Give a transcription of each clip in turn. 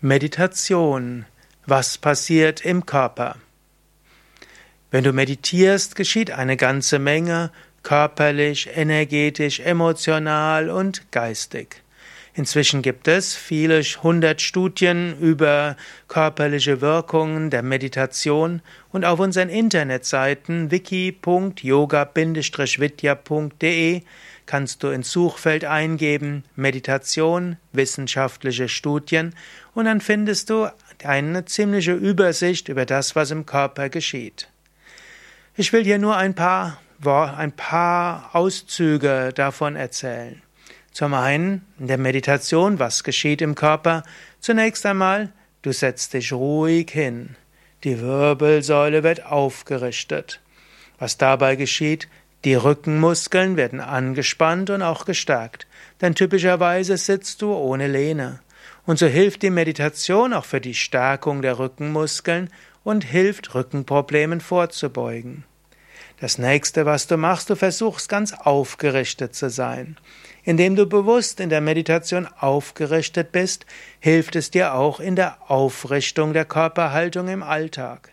Meditation. Was passiert im Körper? Wenn du meditierst, geschieht eine ganze Menge körperlich, energetisch, emotional und geistig. Inzwischen gibt es viele hundert Studien über körperliche Wirkungen der Meditation und auf unseren Internetseiten wiki.yoga-vidya.de kannst du ins Suchfeld eingeben Meditation, wissenschaftliche Studien und dann findest du eine ziemliche Übersicht über das, was im Körper geschieht. Ich will hier nur ein paar, ein paar Auszüge davon erzählen. Zum einen in der Meditation, was geschieht im Körper? Zunächst einmal, du setzt dich ruhig hin. Die Wirbelsäule wird aufgerichtet. Was dabei geschieht? Die Rückenmuskeln werden angespannt und auch gestärkt, denn typischerweise sitzt du ohne Lehne. Und so hilft die Meditation auch für die Stärkung der Rückenmuskeln und hilft Rückenproblemen vorzubeugen. Das nächste, was du machst, du versuchst ganz aufgerichtet zu sein. Indem du bewusst in der Meditation aufgerichtet bist, hilft es dir auch in der Aufrichtung der Körperhaltung im Alltag.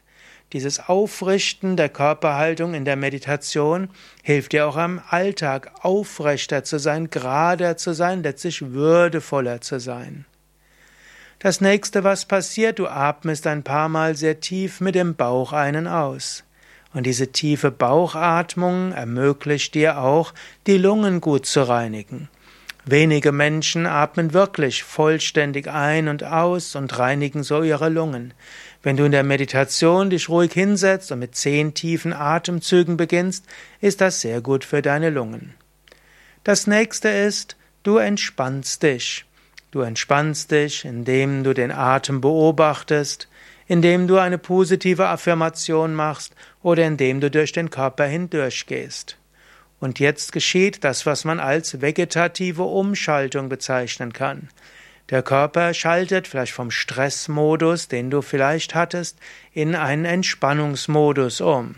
Dieses Aufrichten der Körperhaltung in der Meditation hilft dir auch am Alltag aufrechter zu sein, gerader zu sein, letztlich würdevoller zu sein. Das nächste, was passiert, du atmest ein paar Mal sehr tief mit dem Bauch einen aus. Und diese tiefe Bauchatmung ermöglicht dir auch, die Lungen gut zu reinigen. Wenige Menschen atmen wirklich vollständig ein und aus und reinigen so ihre Lungen. Wenn du in der Meditation dich ruhig hinsetzt und mit zehn tiefen Atemzügen beginnst, ist das sehr gut für deine Lungen. Das nächste ist, du entspannst dich. Du entspannst dich, indem du den Atem beobachtest, indem du eine positive Affirmation machst oder indem du durch den Körper hindurchgehst. Und jetzt geschieht das, was man als vegetative Umschaltung bezeichnen kann. Der Körper schaltet vielleicht vom Stressmodus, den du vielleicht hattest, in einen Entspannungsmodus um.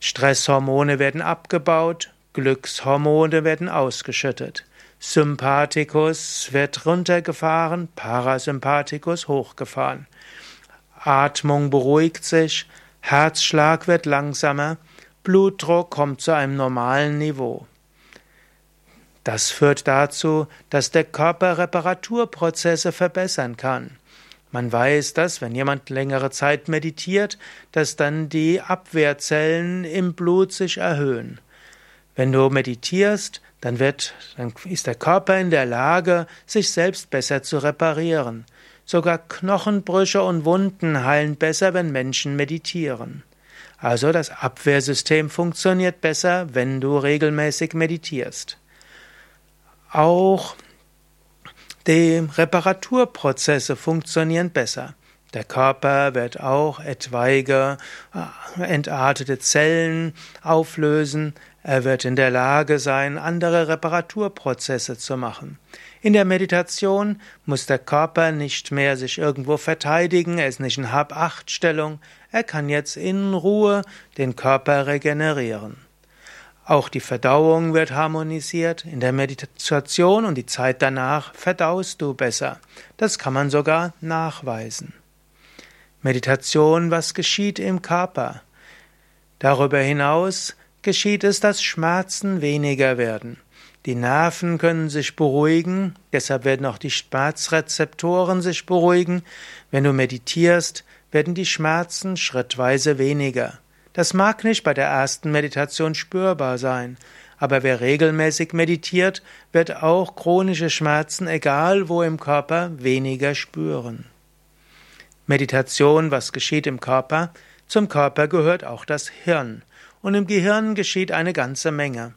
Stresshormone werden abgebaut, Glückshormone werden ausgeschüttet. Sympathikus wird runtergefahren, Parasympathikus hochgefahren. Atmung beruhigt sich, Herzschlag wird langsamer, Blutdruck kommt zu einem normalen Niveau. Das führt dazu, dass der Körper Reparaturprozesse verbessern kann. Man weiß, dass wenn jemand längere Zeit meditiert, dass dann die Abwehrzellen im Blut sich erhöhen. Wenn du meditierst, dann wird, dann ist der Körper in der Lage, sich selbst besser zu reparieren. Sogar Knochenbrüche und Wunden heilen besser, wenn Menschen meditieren. Also das Abwehrsystem funktioniert besser, wenn du regelmäßig meditierst. Auch die Reparaturprozesse funktionieren besser. Der Körper wird auch etwaige äh, entartete Zellen auflösen. Er wird in der Lage sein, andere Reparaturprozesse zu machen. In der Meditation muss der Körper nicht mehr sich irgendwo verteidigen, er ist nicht in Hab-Acht-Stellung, er kann jetzt in Ruhe den Körper regenerieren. Auch die Verdauung wird harmonisiert. In der Meditation und die Zeit danach verdaust du besser. Das kann man sogar nachweisen. Meditation, was geschieht im Körper? Darüber hinaus geschieht es, dass Schmerzen weniger werden. Die Nerven können sich beruhigen, deshalb werden auch die Schmerzrezeptoren sich beruhigen. Wenn du meditierst, werden die Schmerzen schrittweise weniger. Das mag nicht bei der ersten Meditation spürbar sein, aber wer regelmäßig meditiert, wird auch chronische Schmerzen, egal wo im Körper, weniger spüren. Meditation, was geschieht im Körper? Zum Körper gehört auch das Hirn. Und im Gehirn geschieht eine ganze Menge.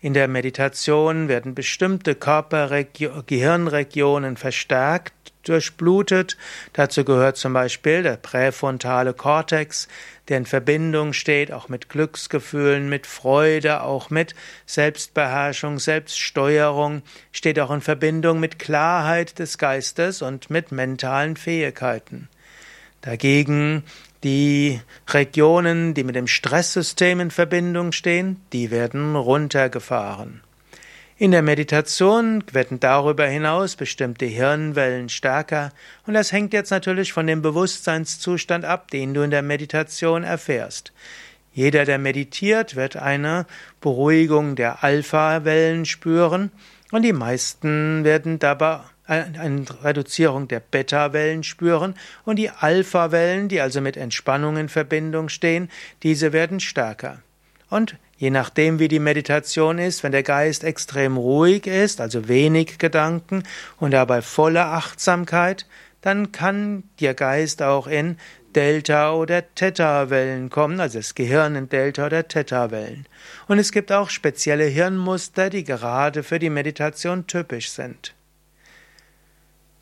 In der Meditation werden bestimmte Körper-Gehirnregionen verstärkt, durchblutet. Dazu gehört zum Beispiel der präfrontale Kortex, der in Verbindung steht auch mit Glücksgefühlen, mit Freude, auch mit Selbstbeherrschung, Selbststeuerung, steht auch in Verbindung mit Klarheit des Geistes und mit mentalen Fähigkeiten. Dagegen die Regionen, die mit dem Stresssystem in Verbindung stehen, die werden runtergefahren. In der Meditation werden darüber hinaus bestimmte Hirnwellen stärker und das hängt jetzt natürlich von dem Bewusstseinszustand ab, den du in der Meditation erfährst. Jeder, der meditiert, wird eine Beruhigung der Alpha-Wellen spüren und die meisten werden dabei eine Reduzierung der Beta-Wellen spüren und die Alpha-Wellen, die also mit Entspannung in Verbindung stehen, diese werden stärker. Und je nachdem, wie die Meditation ist, wenn der Geist extrem ruhig ist, also wenig Gedanken und dabei volle Achtsamkeit, dann kann der Geist auch in Delta- oder Theta-Wellen kommen, also das Gehirn in Delta- oder Theta-Wellen. Und es gibt auch spezielle Hirnmuster, die gerade für die Meditation typisch sind.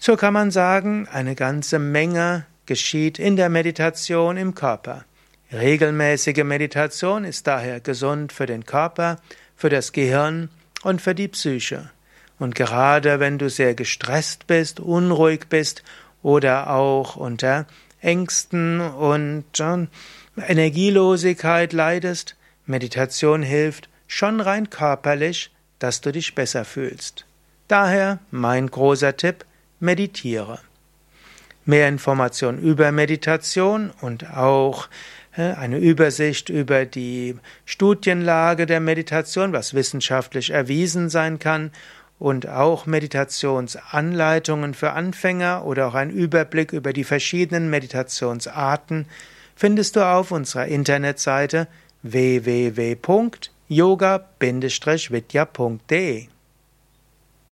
So kann man sagen, eine ganze Menge geschieht in der Meditation im Körper. Regelmäßige Meditation ist daher gesund für den Körper, für das Gehirn und für die Psyche. Und gerade wenn du sehr gestresst bist, unruhig bist oder auch unter Ängsten und äh, Energielosigkeit leidest, Meditation hilft schon rein körperlich, dass du dich besser fühlst. Daher mein großer Tipp, meditiere. Mehr Informationen über Meditation und auch eine Übersicht über die Studienlage der Meditation, was wissenschaftlich erwiesen sein kann, und auch Meditationsanleitungen für Anfänger oder auch ein Überblick über die verschiedenen Meditationsarten findest du auf unserer Internetseite www.yoga-vidya.de